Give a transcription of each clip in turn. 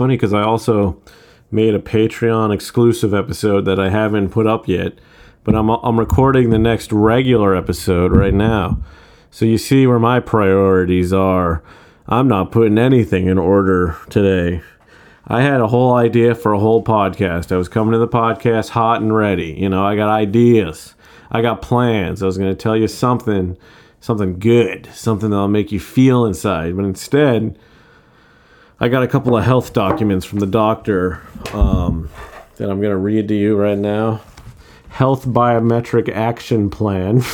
funny because I also made a Patreon exclusive episode that I haven't put up yet, but I'm I'm recording the next regular episode right now. So you see where my priorities are. I'm not putting anything in order today. I had a whole idea for a whole podcast. I was coming to the podcast hot and ready. You know, I got ideas. I got plans. I was going to tell you something something good, something that'll make you feel inside. But instead, I got a couple of health documents from the doctor um, that I'm going to read to you right now. Health Biometric Action Plan.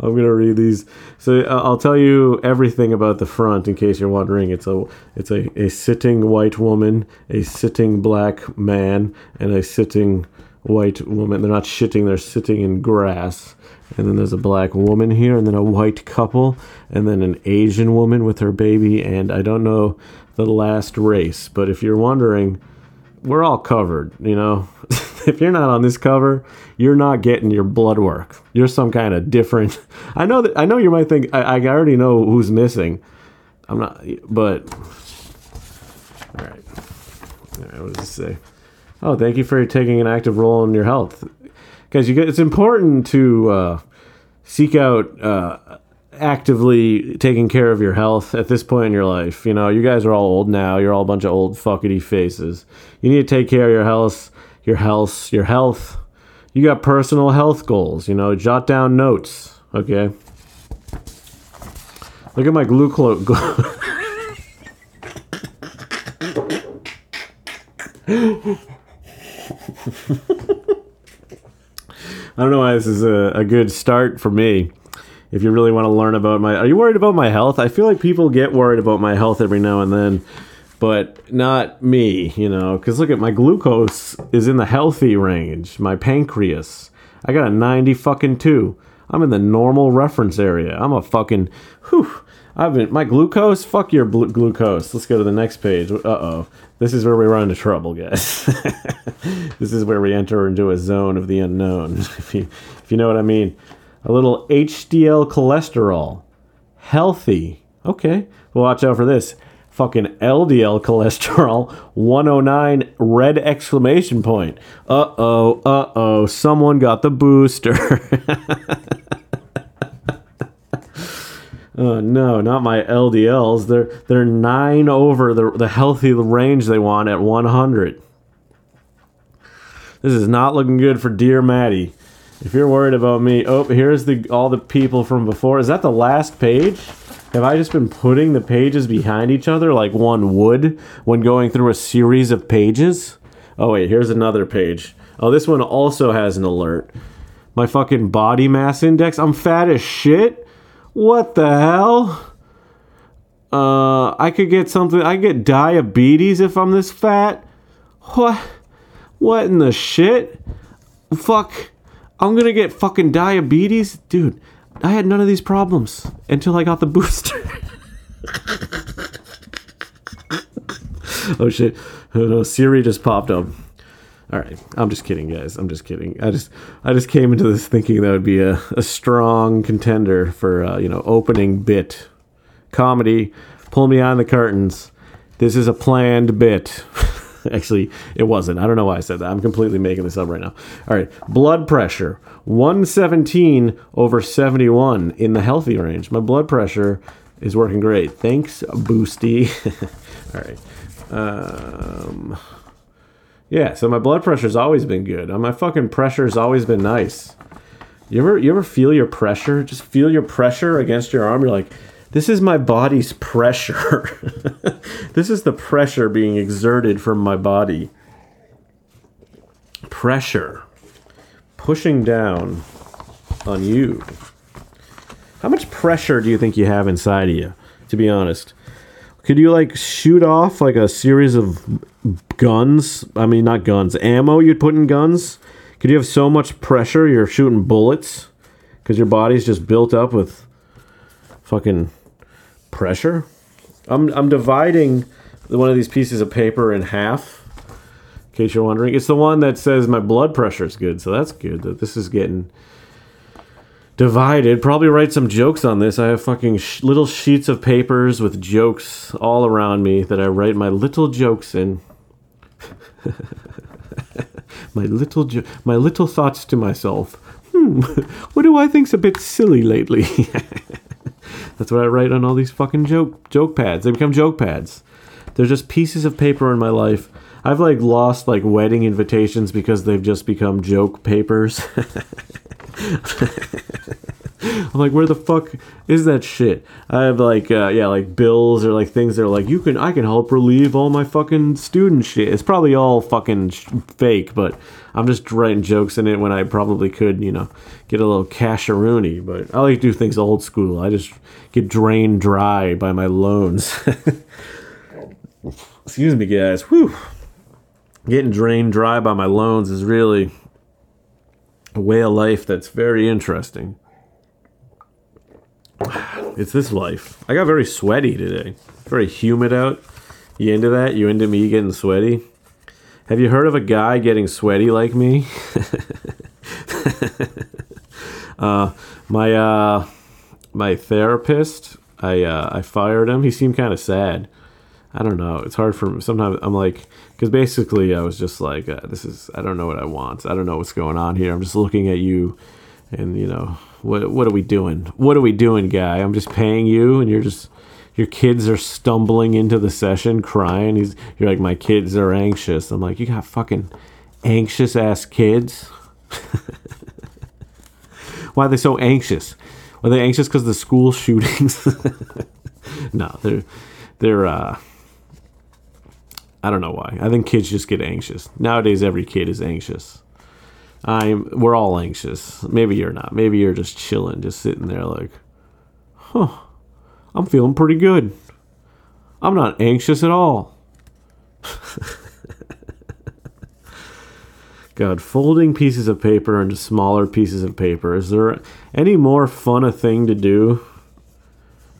I'm gonna read these. So uh, I'll tell you everything about the front in case you're wondering. It's a it's a, a sitting white woman, a sitting black man, and a sitting white woman. They're not shitting, they're sitting in grass. And then there's a black woman here, and then a white couple, and then an Asian woman with her baby, and I don't know the last race. But if you're wondering, we're all covered, you know? if you're not on this cover, you're not getting your blood work. You're some kind of different. I know that I know you might think I, I already know who's missing. I'm not, but all right. All right. What does it say? Oh, thank you for taking an active role in your health, because you get. It's important to uh, seek out uh, actively taking care of your health at this point in your life. You know, you guys are all old now. You're all a bunch of old fuckety faces. You need to take care of your health, your health, your health. You got personal health goals. You know, jot down notes. Okay. Look at my glucose. I don't know why this is a, a good start for me. If you really want to learn about my, are you worried about my health? I feel like people get worried about my health every now and then, but not me. You know, because look at my glucose is in the healthy range. My pancreas, I got a ninety fucking two. I'm in the normal reference area. I'm a fucking whew. I've been my glucose. Fuck your bl- glucose. Let's go to the next page. Uh oh. This is where we run into trouble, guys. this is where we enter into a zone of the unknown. if you if you know what I mean. A little HDL cholesterol. Healthy. Okay. Well, watch out for this. Fucking LDL cholesterol 109 red exclamation point. Uh oh, uh oh, someone got the booster. Oh no, not my LDLs. They're they're nine over the the healthy range they want at 100. This is not looking good for dear Maddie. If you're worried about me, oh, here's the all the people from before. Is that the last page? Have I just been putting the pages behind each other like one would when going through a series of pages? Oh wait, here's another page. Oh, this one also has an alert. My fucking body mass index. I'm fat as shit. What the hell? Uh, I could get something. I get diabetes if I'm this fat. What? What in the shit? Fuck. I'm gonna get fucking diabetes? Dude, I had none of these problems until I got the booster. oh shit. Oh no, Siri just popped up. All right, I'm just kidding, guys. I'm just kidding. I just I just came into this thinking that would be a, a strong contender for uh, you know opening bit comedy. Pull me on the curtains. This is a planned bit. Actually, it wasn't. I don't know why I said that. I'm completely making this up right now. All right, blood pressure 117 over 71 in the healthy range. My blood pressure is working great. Thanks, Boosty. All right. Um, yeah, so my blood pressure's always been good. Uh, my fucking pressure's always been nice. You ever you ever feel your pressure? Just feel your pressure against your arm. You're like, this is my body's pressure. this is the pressure being exerted from my body. Pressure pushing down on you. How much pressure do you think you have inside of you? To be honest, could you like shoot off like a series of guns? I mean, not guns, ammo you'd put in guns. Could you have so much pressure you're shooting bullets because your body's just built up with fucking pressure? I'm I'm dividing one of these pieces of paper in half. In case you're wondering, it's the one that says my blood pressure is good, so that's good. That this is getting divided. Probably write some jokes on this. I have fucking sh- little sheets of papers with jokes all around me that I write my little jokes in. my little jo- my little thoughts to myself. Hmm, what do I think's a bit silly lately? That's what I write on all these fucking joke joke pads. They become joke pads. They're just pieces of paper in my life. I've like lost like wedding invitations because they've just become joke papers. I'm like, where the fuck is that shit? I have like, uh, yeah, like bills or like things that are like, you can, I can help relieve all my fucking student shit. It's probably all fucking sh- fake, but I'm just writing jokes in it when I probably could, you know, get a little casheroony. But I like to do things old school. I just get drained dry by my loans. Excuse me, guys. Whew. Getting drained dry by my loans is really a way of life that's very interesting. It's this life. I got very sweaty today. Very humid out. You into that? You into me getting sweaty? Have you heard of a guy getting sweaty like me? uh, my uh, my therapist, I uh, I fired him. He seemed kind of sad. I don't know. It's hard for me. sometimes. I'm like, because basically, I was just like, uh, this is. I don't know what I want. I don't know what's going on here. I'm just looking at you, and you know, what what are we doing? What are we doing, guy? I'm just paying you, and you're just. Your kids are stumbling into the session crying. He's, you're like, my kids are anxious. I'm like, you got fucking anxious ass kids. Why are they so anxious? Are they anxious because the school shootings? no, they're they're uh I don't know why. I think kids just get anxious. Nowadays every kid is anxious. I'm we're all anxious. Maybe you're not. Maybe you're just chilling, just sitting there like, huh, I'm feeling pretty good. I'm not anxious at all. God, folding pieces of paper into smaller pieces of paper. Is there any more fun a thing to do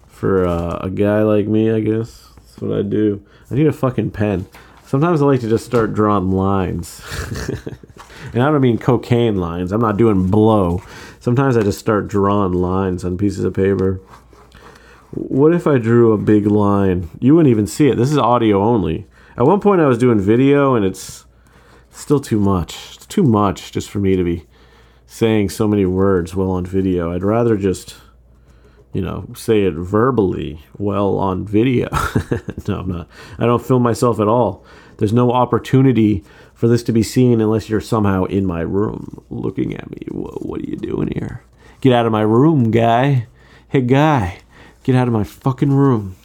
for uh, a guy like me? I guess that's what I do. I need a fucking pen. Sometimes I like to just start drawing lines. and I don't mean cocaine lines. I'm not doing blow. Sometimes I just start drawing lines on pieces of paper. What if I drew a big line? You wouldn't even see it. This is audio only. At one point, I was doing video, and it's still too much. It's too much just for me to be saying so many words well on video. I'd rather just, you know, say it verbally well on video. no, I'm not. I don't film myself at all. There's no opportunity for this to be seen unless you're somehow in my room looking at me. What are you doing here? Get out of my room, guy. Hey, guy. Get out of my fucking room.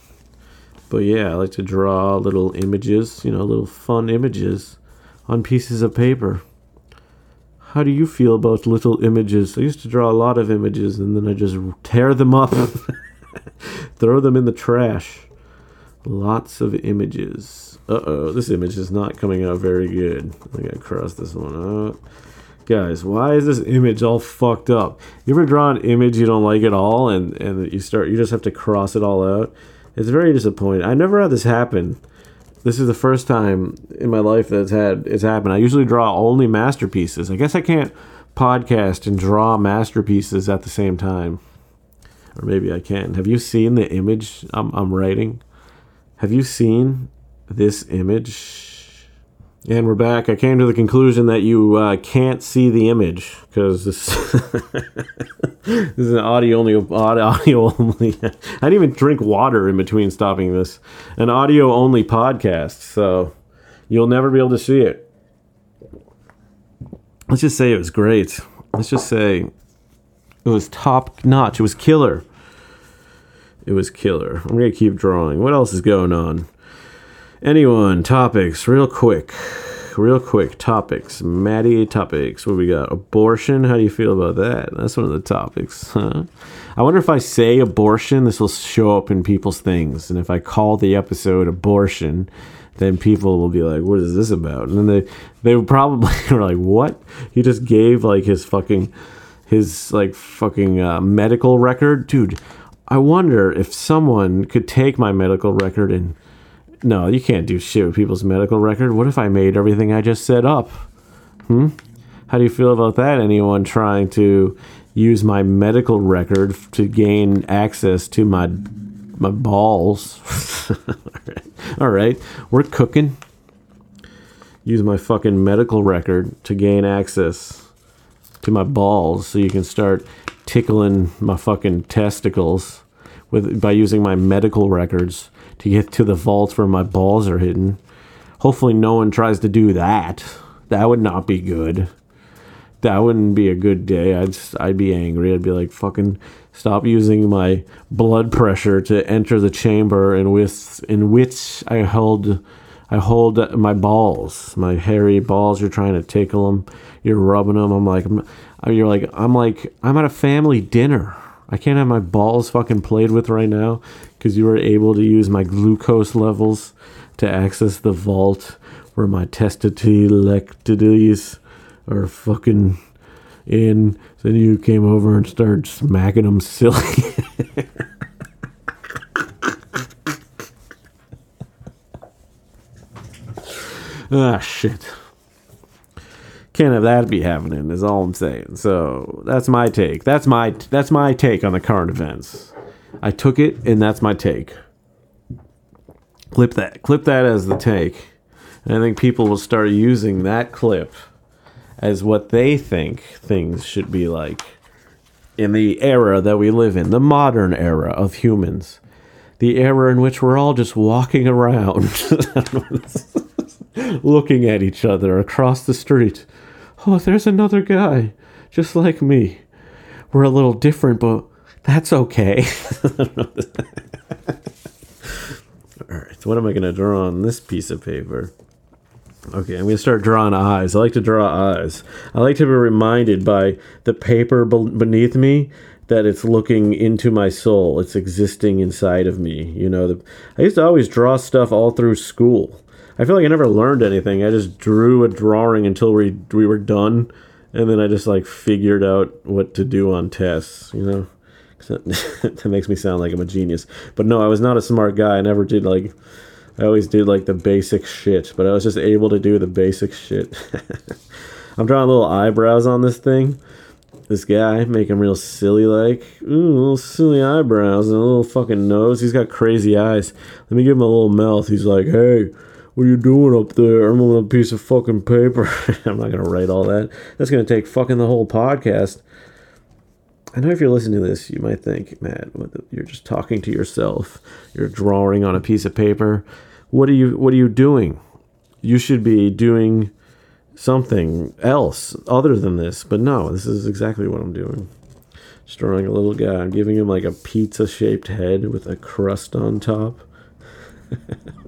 But yeah, I like to draw little images, you know, little fun images on pieces of paper. How do you feel about little images? I used to draw a lot of images and then I just tear them up, throw them in the trash. Lots of images. Uh oh, this image is not coming out very good. I gotta cross this one out. Guys, why is this image all fucked up? You ever draw an image you don't like at all and, and you start you just have to cross it all out? It's very disappointing. I never had this happen this is the first time in my life that it's had it's happened. I usually draw only masterpieces. I guess I can't podcast and draw masterpieces at the same time, or maybe I can. Have you seen the image I'm, I'm writing? Have you seen this image? And we're back. I came to the conclusion that you uh, can't see the image because this, this is an audio only. Audio only. I didn't even drink water in between stopping this. An audio only podcast, so you'll never be able to see it. Let's just say it was great. Let's just say it was top notch. It was killer. It was killer. I'm gonna keep drawing. What else is going on? Anyone, topics, real quick. Real quick, topics. Maddie, topics. What we got? Abortion. How do you feel about that? That's one of the topics. Huh? I wonder if I say abortion, this will show up in people's things. And if I call the episode abortion, then people will be like, what is this about? And then they, they probably are like, what? He just gave like his fucking, his like fucking uh, medical record? Dude, I wonder if someone could take my medical record and no, you can't do shit with people's medical record. What if I made everything I just said up? Hmm? How do you feel about that? Anyone trying to use my medical record to gain access to my my balls. All, right. All right, we're cooking. Use my fucking medical record to gain access to my balls so you can start tickling my fucking testicles with by using my medical records to get to the vault where my balls are hidden. Hopefully no one tries to do that. That would not be good. That wouldn't be a good day. I'd I'd be angry. I'd be like fucking stop using my blood pressure to enter the chamber in with in which I hold I hold my balls, my hairy balls. You're trying to tickle them. You're rubbing them. I'm like, I'm, you're like, I'm like, I'm at a family dinner. I can't have my balls fucking played with right now because you were able to use my glucose levels to access the vault where my testiculectides are fucking in. Then you came over and started smacking them silly. ah, shit. Can't have that be happening. Is all I'm saying. So that's my take. That's my that's my take on the current events. I took it, and that's my take. Clip that. Clip that as the take. And I think people will start using that clip as what they think things should be like in the era that we live in, the modern era of humans, the era in which we're all just walking around looking at each other across the street. Oh, there's another guy just like me. We're a little different, but that's okay. all right, so what am I going to draw on this piece of paper? Okay, I'm going to start drawing eyes. I like to draw eyes. I like to be reminded by the paper beneath me that it's looking into my soul. It's existing inside of me. You know, the, I used to always draw stuff all through school. I feel like I never learned anything. I just drew a drawing until we we were done, and then I just like figured out what to do on tests. You know, that, makes me sound like I'm a genius. But no, I was not a smart guy. I never did like I always did like the basic shit, but I was just able to do the basic shit. I'm drawing little eyebrows on this thing. This guy, make him real silly like. Ooh, little silly eyebrows and a little fucking nose. He's got crazy eyes. Let me give him a little mouth. He's like, hey, what are you doing up there? I'm on a piece of fucking paper. I'm not gonna write all that. That's gonna take fucking the whole podcast. I know if you're listening to this, you might think, man, you're just talking to yourself. You're drawing on a piece of paper. What are you What are you doing? You should be doing something else other than this. But no, this is exactly what I'm doing. Just drawing a little guy. I'm giving him like a pizza shaped head with a crust on top.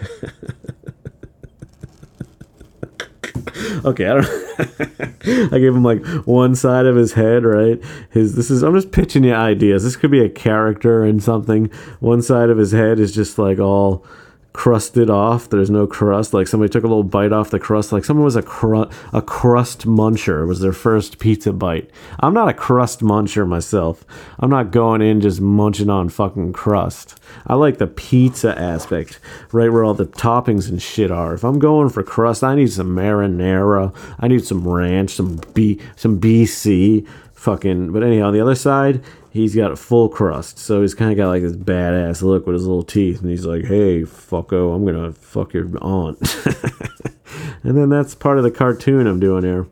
okay, I don't. I gave him like one side of his head, right? His this is. I'm just pitching you ideas. This could be a character and something. One side of his head is just like all crusted off. There's no crust. Like somebody took a little bite off the crust. Like someone was a cru- a crust muncher. It was their first pizza bite. I'm not a crust muncher myself. I'm not going in just munching on fucking crust. I like the pizza aspect, right where all the toppings and shit are. If I'm going for crust, I need some marinara. I need some ranch, some B, some BC. Fucking. But anyhow, on the other side, he's got a full crust, so he's kind of got like this badass look with his little teeth, and he's like, "Hey, fucko, I'm gonna fuck your aunt," and then that's part of the cartoon I'm doing here.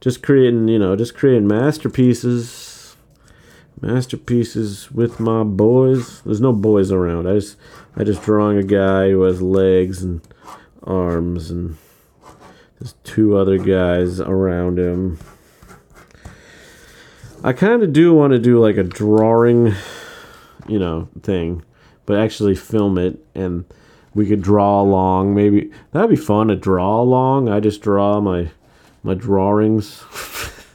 Just creating, you know, just creating masterpieces, masterpieces with my boys. There's no boys around. I just, I just drawing a guy who has legs and arms, and there's two other guys around him. I kind of do want to do like a drawing, you know, thing, but actually film it and we could draw along. Maybe that'd be fun to draw along. I just draw my my drawings,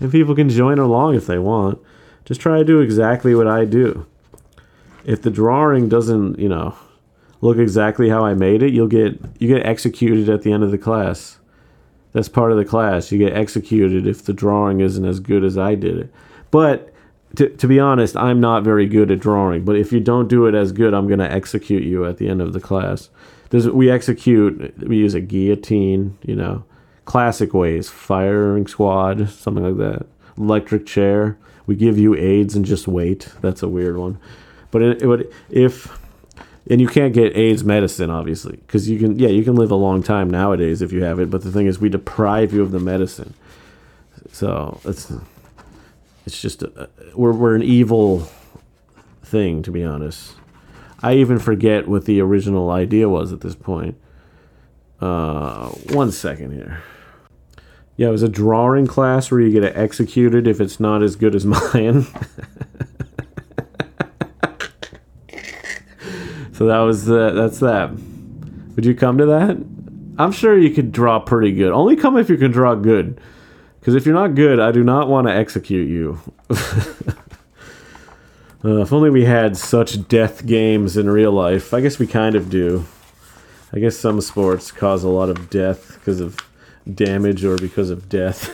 and people can join along if they want. Just try to do exactly what I do. If the drawing doesn't, you know, look exactly how I made it, you'll get you get executed at the end of the class. That's part of the class. You get executed if the drawing isn't as good as I did it. But to, to be honest, I'm not very good at drawing. But if you don't do it as good, I'm going to execute you at the end of the class. There's, we execute, we use a guillotine, you know, classic ways firing squad, something like that. Electric chair. We give you AIDS and just wait. That's a weird one. But it, if and you can't get AIDS medicine obviously because you can yeah you can live a long time nowadays if you have it but the thing is we deprive you of the medicine. So it's it's just a, we're we're an evil thing to be honest. I even forget what the original idea was at this point. Uh one second here. Yeah it was a drawing class where you get executed if it's not as good as mine So that was the that's that. Would you come to that? I'm sure you could draw pretty good. Only come if you can draw good. Because if you're not good, I do not want to execute you. uh, if only we had such death games in real life. I guess we kind of do. I guess some sports cause a lot of death because of damage or because of death.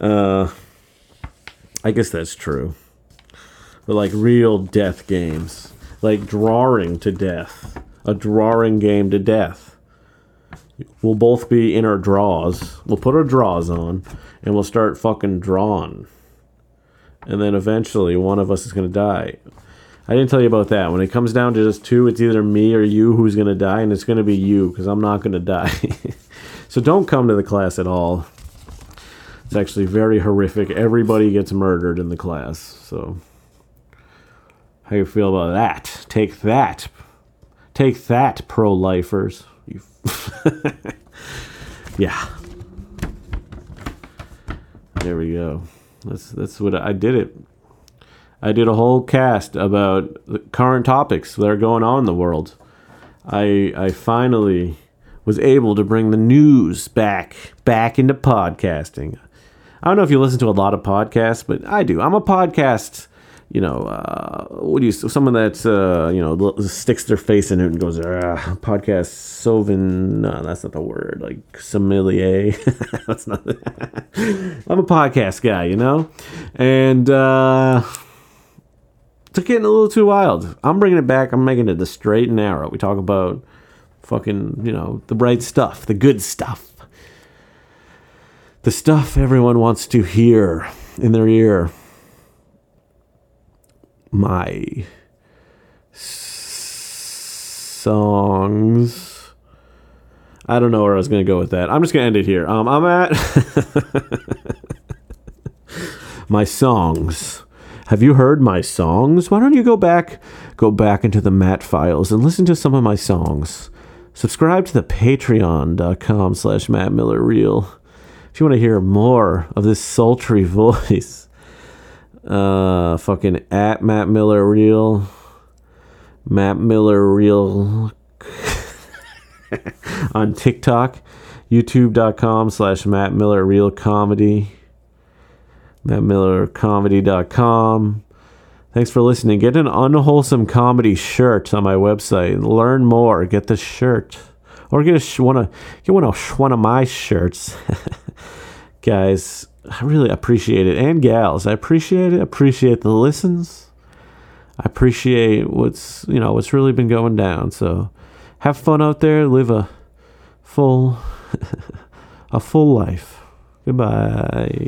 uh, I guess that's true but like real death games, like drawing to death, a drawing game to death. We'll both be in our draws. We'll put our draws on, and we'll start fucking drawing. And then eventually, one of us is gonna die. I didn't tell you about that. When it comes down to just two, it's either me or you who's gonna die, and it's gonna be you because I'm not gonna die. so don't come to the class at all. It's actually very horrific. Everybody gets murdered in the class. So. How you feel about that? Take that. Take that, pro lifers. yeah. There we go. That's that's what I, I did it. I did a whole cast about the current topics that are going on in the world. I I finally was able to bring the news back back into podcasting. I don't know if you listen to a lot of podcasts, but I do. I'm a podcast you know, uh, what do you, someone that, uh, you know, sticks their face in it and goes, ah, podcast Sovin, no, that's not the word, like sommelier. that's not, I'm a podcast guy, you know? And, uh, it's getting a little too wild. I'm bringing it back. I'm making it the straight and narrow. We talk about fucking, you know, the bright stuff, the good stuff. The stuff everyone wants to hear in their ear my songs. I don't know where I was going to go with that. I'm just going to end it here. Um, I'm at my songs. Have you heard my songs? Why don't you go back, go back into the Matt files and listen to some of my songs. Subscribe to the patreon.com slash Matt Miller Real if you want to hear more of this sultry voice uh, fucking at Matt Miller Real. Matt Miller Real on TikTok. YouTube.com slash Matt Miller Real Comedy. MattMillerComedy.com. Thanks for listening. Get an unwholesome comedy shirt on my website. Learn more. Get the shirt, or get a sh- one of get one of one of my shirts, guys. I really appreciate it. And gals, I appreciate it. Appreciate the listens. I appreciate what's you know what's really been going down. So have fun out there. Live a full a full life. Goodbye.